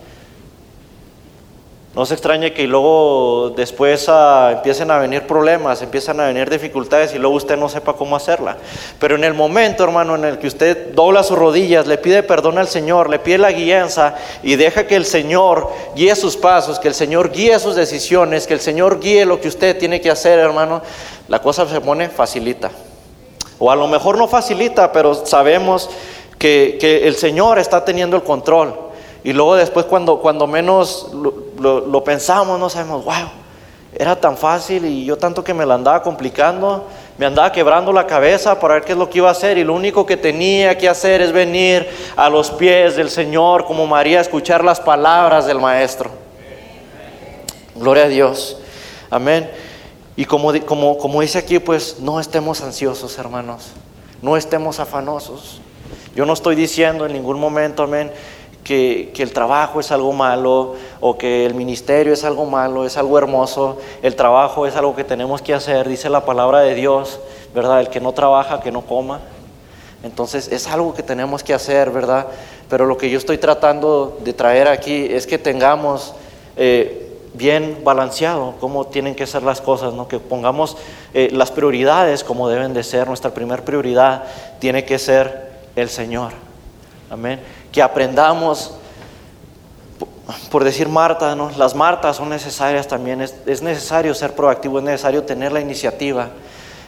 no se extrañe que luego después ah, empiecen a venir problemas, empiezan a venir dificultades y luego usted no sepa cómo hacerla. Pero en el momento, hermano, en el que usted dobla sus rodillas, le pide perdón al Señor, le pide la guianza y deja que el Señor guíe sus pasos, que el Señor guíe sus decisiones, que el Señor guíe lo que usted tiene que hacer, hermano, la cosa se pone facilita. O a lo mejor no facilita, pero sabemos que, que el Señor está teniendo el control. Y luego después cuando, cuando menos lo, pensamos, no sabemos, wow, era tan fácil y yo tanto que me la andaba complicando, me andaba quebrando la cabeza para ver qué es lo que iba a hacer y lo único que tenía que hacer es venir a los pies del Señor como María a escuchar las palabras del Maestro. Gloria a Dios. Amén. Y como, como, como dice aquí, pues no estemos ansiosos, hermanos. No estemos afanosos. Yo no estoy diciendo en ningún momento, amén, que, el trabajo es algo malo o que el ministerio es algo malo, es algo hermoso. El trabajo es algo que tenemos que hacer, dice la palabra de Dios, ¿verdad? El que no trabaja, que no coma. Entonces es algo que tenemos que hacer, ¿verdad? Pero lo que yo estoy tratando de traer aquí es que tengamos eh, bien balanceado cómo tienen que ser las cosas, ¿no? que pongamos eh, las prioridades como deben de ser. Nuestra primera prioridad tiene que ser el Señor. Amén. Que aprendamos, por decir Marta, ¿no? las Martas son necesarias también. Es, es necesario ser proactivo, es necesario tener la iniciativa,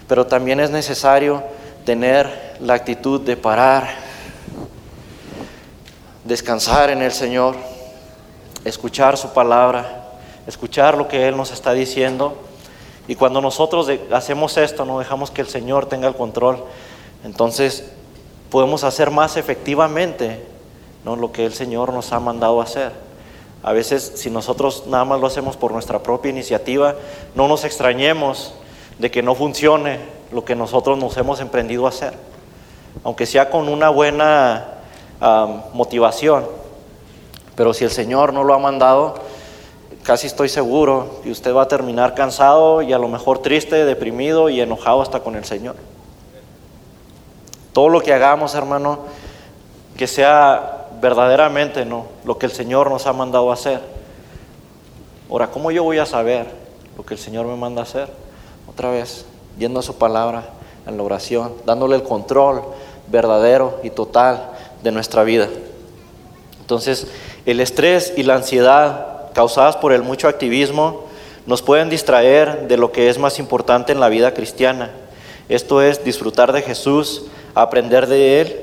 pero también es necesario tener la actitud de parar, descansar en el Señor, escuchar su palabra, escuchar lo que Él nos está diciendo. Y cuando nosotros hacemos esto, no dejamos que el Señor tenga el control, entonces podemos hacer más efectivamente ¿no? lo que el Señor nos ha mandado hacer. A veces si nosotros nada más lo hacemos por nuestra propia iniciativa, no nos extrañemos de que no funcione lo que nosotros nos hemos emprendido a hacer, aunque sea con una buena motivación. Pero si el Señor no lo ha mandado, casi estoy seguro que usted va a terminar cansado y a lo mejor triste, deprimido y enojado hasta con el Señor. Todo lo que hagamos, hermano, que sea verdaderamente no lo que el Señor nos ha mandado hacer. Ahora, ¿cómo yo voy a saber lo que el Señor me manda a hacer? Otra vez, yendo a su palabra, en la oración, dándole el control verdadero y total de nuestra vida. Entonces, el estrés y la ansiedad causadas por el mucho activismo nos pueden distraer de lo que es más importante en la vida cristiana. Esto es disfrutar de Jesús, aprender de Él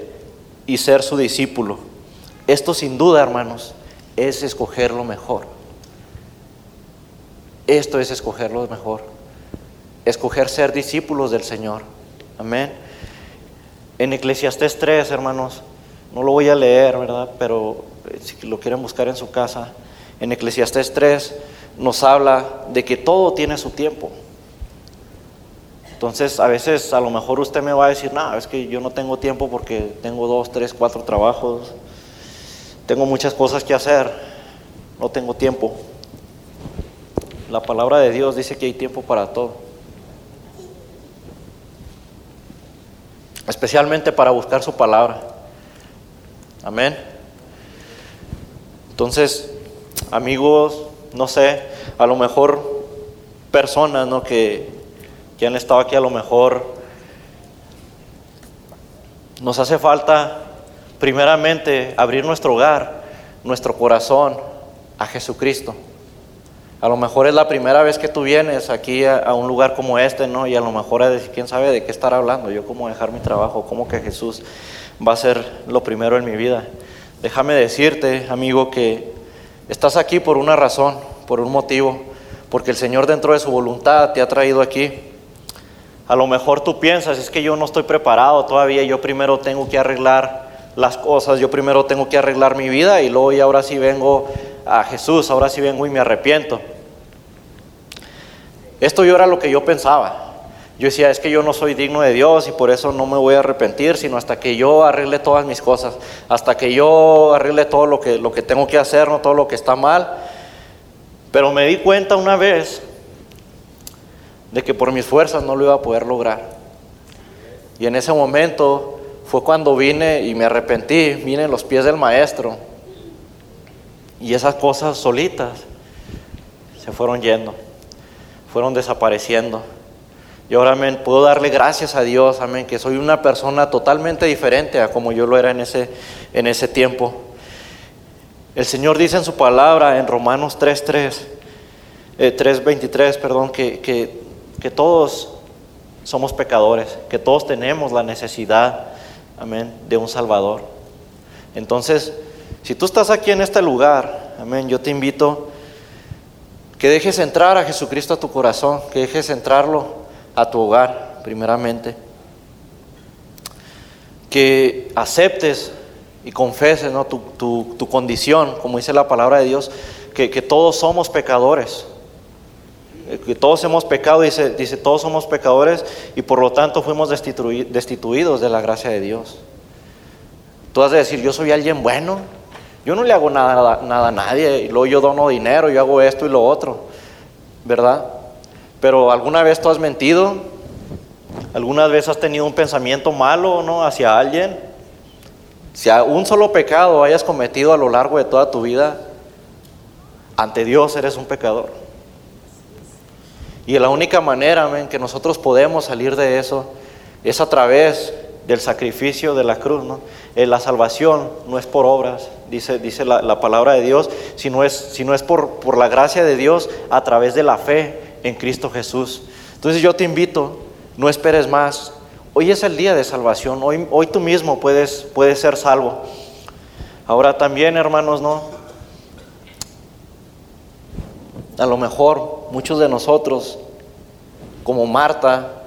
y ser su discípulo. Esto sin duda, hermanos, es escoger lo mejor. Esto es escoger lo mejor escoger ser discípulos del Señor. Amén. En Eclesiastés 3, hermanos, no lo voy a leer, ¿verdad? Pero eh, si lo quieren buscar en su casa, en Eclesiastés 3 nos habla de que todo tiene su tiempo. Entonces, a veces a lo mejor usted me va a decir, no, es que yo no tengo tiempo porque tengo dos, tres, cuatro trabajos, tengo muchas cosas que hacer, no tengo tiempo. La palabra de Dios dice que hay tiempo para todo. especialmente para buscar su palabra. Amén. Entonces, amigos, no sé, a lo mejor personas ¿no? que, que han estado aquí, a lo mejor nos hace falta primeramente abrir nuestro hogar, nuestro corazón a Jesucristo. A lo mejor es la primera vez que tú vienes aquí a, un lugar como este, ¿no? Y a lo mejor es quién sabe de qué estar hablando, yo cómo dejar mi trabajo, cómo que Jesús va a ser lo primero en mi vida. Déjame decirte, amigo, que estás aquí por una razón, por un motivo, porque el Señor dentro de su voluntad te ha traído aquí. A lo mejor tú piensas, es que yo no estoy preparado todavía, yo primero tengo que arreglar las cosas, yo primero tengo que arreglar mi vida y luego y ahora sí vengo a Jesús, ahora sí vengo y me arrepiento. Esto yo era lo que yo pensaba. Yo decía, es que yo no soy digno de Dios y por eso no me voy a arrepentir, sino hasta que yo arregle todas mis cosas, hasta que yo arregle todo lo que, lo que tengo que hacer, no todo lo que está mal. Pero me di cuenta una vez de que por mis fuerzas no lo iba a poder lograr. Y en ese momento fue cuando vine y me arrepentí, vine en los pies del maestro. Y esas cosas solitas se fueron yendo fueron desapareciendo. Y ahora, amén, puedo darle gracias a Dios, amén, que soy una persona totalmente diferente a como yo lo era en ese, en ese tiempo. El Señor dice en su palabra, en Romanos 3.3, 3.23, eh, perdón, que, que, que todos somos pecadores, que todos tenemos la necesidad, amén, de un Salvador. Entonces, si tú estás aquí en este lugar, amén, yo te invito que dejes entrar a Jesucristo a tu corazón, que dejes entrarlo a tu hogar, primeramente. Que aceptes y confeses ¿no? tu, condición, como dice la palabra de Dios, que, todos somos pecadores. Eh, que todos hemos pecado, dice, todos somos pecadores y por lo tanto fuimos destituidos de la gracia de Dios. Tú has de decir, yo soy alguien bueno, yo no le hago nada, nada a nadie, y luego yo dono dinero, yo hago esto y lo otro, ¿verdad? Pero alguna vez tú has mentido, ¿Alguna vez has tenido un pensamiento malo ¿no? hacia alguien? Si un solo pecado hayas cometido a lo largo de toda tu vida, ante Dios eres un pecador. Y la única manera en que nosotros podemos salir de eso es a través del sacrificio de la cruz. ¿no? Eh, la salvación no es por obras, dice, dice la, palabra de Dios, sino es, sino es por, por la gracia de Dios a través de la fe en Cristo Jesús. Entonces yo te invito, no esperes más. Hoy es el día de salvación, hoy, hoy tú mismo puedes, puedes ser salvo. Ahora también, hermanos, ¿no? A lo mejor muchos de nosotros, como Marta,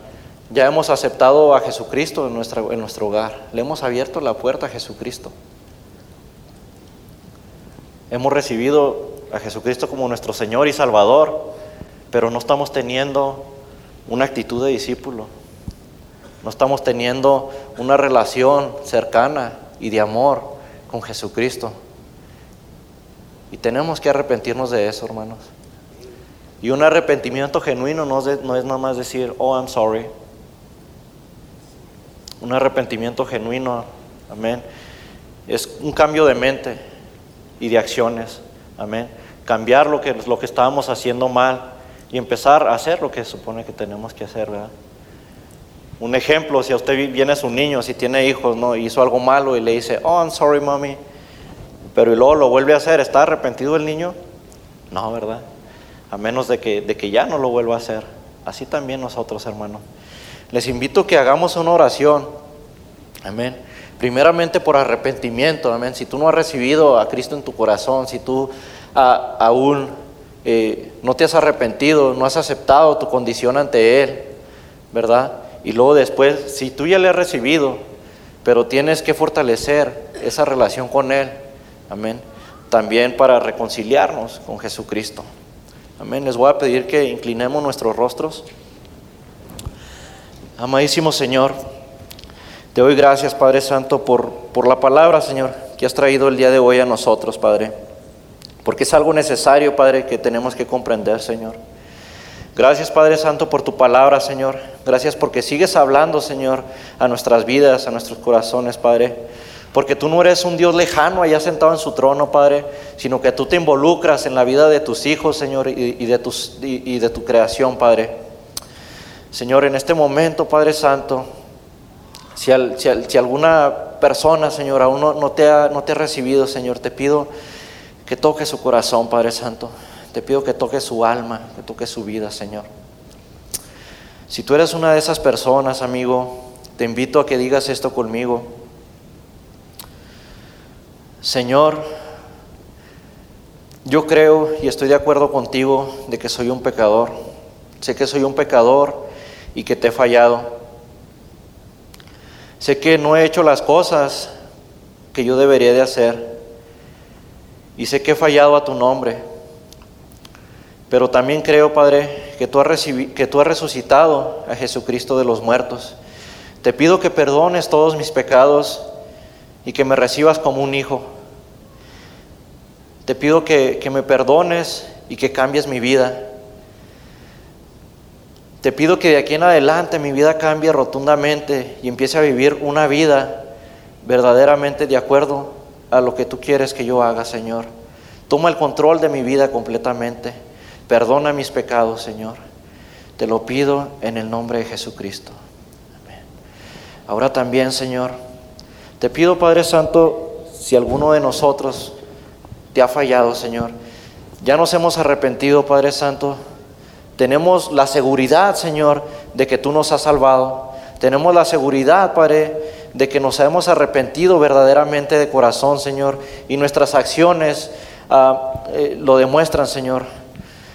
ya hemos aceptado a Jesucristo en, en nuestro hogar. Le hemos abierto la puerta a Jesucristo. Hemos recibido a Jesucristo como nuestro Señor y Salvador, pero no estamos teniendo una actitud de discípulo. No estamos teniendo una relación cercana y de amor con Jesucristo. Y tenemos que arrepentirnos de eso, hermanos. Y un arrepentimiento genuino no es, no es nada más decir, oh, I'm sorry. Un arrepentimiento genuino, amén, es un cambio de mente y de acciones, amén. Cambiar lo que, lo que estábamos haciendo mal y empezar a hacer lo que supone que tenemos que hacer, ¿verdad? Un ejemplo, si a usted viene su niño, si tiene hijos, ¿no? hizo algo malo y le dice, oh, I'm sorry, mommy, pero y luego lo vuelve a hacer, ¿está arrepentido el niño? No, ¿verdad? A menos de que, de que ya no lo vuelva a hacer. Así también nosotros, hermanos. Les invito a que hagamos una oración. Amén. Primeramente por arrepentimiento. Amén. Si tú no has recibido a Cristo en tu corazón, si tú aún eh, no te has arrepentido, no has aceptado tu condición ante Él, ¿verdad? Y luego después, si tú ya le has recibido, pero tienes que fortalecer esa relación con Él, amén, también para reconciliarnos con Jesucristo. Amén. Les voy a pedir que inclinemos nuestros rostros. Amadísimo Señor, te doy gracias, Padre Santo, por, por la palabra, Señor, que has traído el día de hoy a nosotros, Padre. Porque es algo necesario, Padre, que tenemos que comprender, Señor. Gracias, Padre Santo, por tu palabra, Señor. Gracias porque sigues hablando, Señor, a nuestras vidas, a nuestros corazones, Padre. Porque tú no eres un Dios lejano allá sentado en su trono, Padre, sino que tú te involucras en la vida de tus hijos, Señor, y, de, y de tu creación, Padre. Señor, en este momento, Padre Santo, si, si, alguna persona, Señor, aún no, te ha, no te ha recibido, Señor, te pido que toque su corazón, Padre Santo. Te pido que toque su alma, que toque su vida, Señor. Si tú eres una de esas personas, amigo, te invito a que digas esto conmigo. Señor, yo creo y estoy de acuerdo contigo de que soy un pecador. Sé que soy un pecador y que te he fallado. Sé que no he hecho las cosas que yo debería de hacer. Y sé que he fallado a tu nombre. Pero también creo, Padre, que tú has, que tú has resucitado a Jesucristo de los muertos. Te pido que perdones todos mis pecados y que me recibas como un hijo. Te pido que, que me perdones y que cambies mi vida. Te pido que de aquí en adelante mi vida cambie rotundamente y empiece a vivir una vida verdaderamente de acuerdo a lo que tú quieres que yo haga, Señor. Toma el control de mi vida completamente. Perdona mis pecados, Señor. Te lo pido en el nombre de Jesucristo. Amén. Ahora también, Señor, te pido, Padre Santo, si alguno de nosotros te ha fallado, Señor, ya nos hemos arrepentido, Padre Santo, tenemos la seguridad, Señor, de que tú nos has salvado. Tenemos la seguridad, Padre, de que nos hemos arrepentido verdaderamente de corazón, Señor, y nuestras acciones ah, eh, lo demuestran, Señor.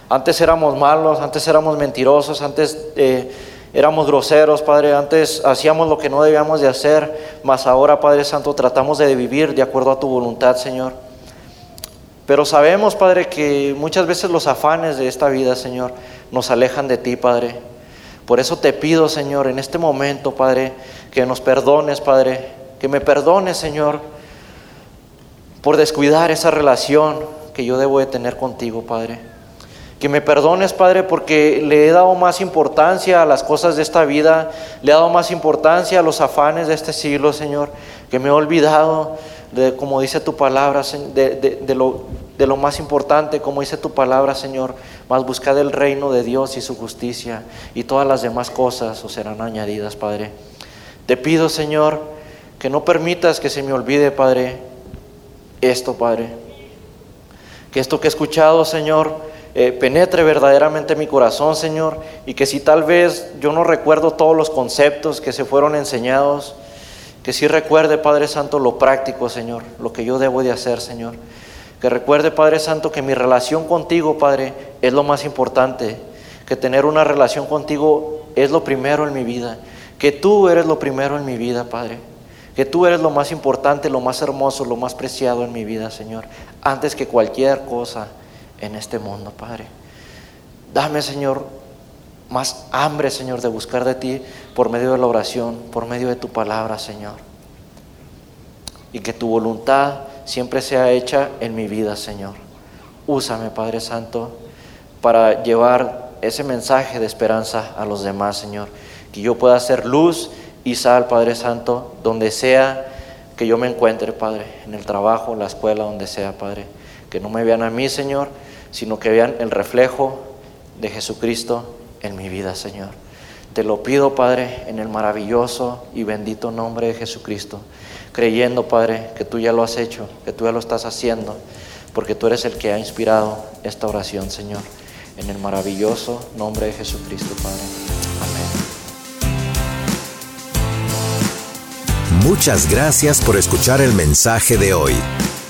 Antes éramos malos, antes éramos mentirosos, antes eh, éramos groseros, Padre, antes hacíamos lo que no debíamos de hacer, mas ahora, Padre Santo, tratamos de vivir de acuerdo a tu voluntad, Señor. Pero sabemos, Padre, que muchas veces los afanes de esta vida, Señor, nos alejan de ti, Padre. Por eso te pido, Señor, en este momento, Padre, que nos perdones, Padre, que me perdones, Señor, por descuidar esa relación que yo debo de tener contigo, Padre. Que me perdones, Padre, porque le he dado más importancia a las cosas de esta vida, le he dado más importancia a los afanes de este siglo, Señor, que me he olvidado de, como dice tu palabra, de, lo, de lo más importante, como dice tu palabra, Señor, más buscad el reino de Dios y su justicia, y todas las demás cosas os serán añadidas, Padre. Te pido, Señor, que no permitas que se me olvide, Padre, esto, Padre. Que esto que he escuchado, Señor, eh, penetre verdaderamente mi corazón, Señor, y que si tal vez yo no recuerdo todos los conceptos que se fueron enseñados, que sí recuerde, Padre Santo, lo práctico, Señor, lo que yo debo de hacer, Señor. Que recuerde, Padre Santo, que mi relación contigo, Padre, es lo más importante, que tener una relación contigo es lo primero en mi vida, que tú eres lo primero en mi vida, Padre. Que tú eres lo más importante, lo más hermoso, lo más preciado en mi vida, Señor, antes que cualquier cosa en este mundo, Padre. Dame, Señor, más hambre, Señor, de buscar de ti por medio de la oración, por medio de tu palabra, Señor. Y que tu voluntad siempre sea hecha en mi vida, Señor. Úsame, Padre Santo, para llevar ese mensaje de esperanza a los demás, Señor. Que yo pueda ser luz y sal, Padre Santo, donde sea que yo me encuentre, Padre, en el trabajo, en la escuela, donde sea, Padre. Que no me vean a mí, Señor, sino que vean el reflejo de Jesucristo en mi vida, Señor. Te lo pido, Padre, en el maravilloso y bendito nombre de Jesucristo, creyendo, Padre, que tú ya lo has hecho, que tú ya lo estás haciendo, porque tú eres el que ha inspirado esta oración, Señor. En el maravilloso nombre de Jesucristo, Padre. Amén. Muchas gracias por escuchar el mensaje de hoy.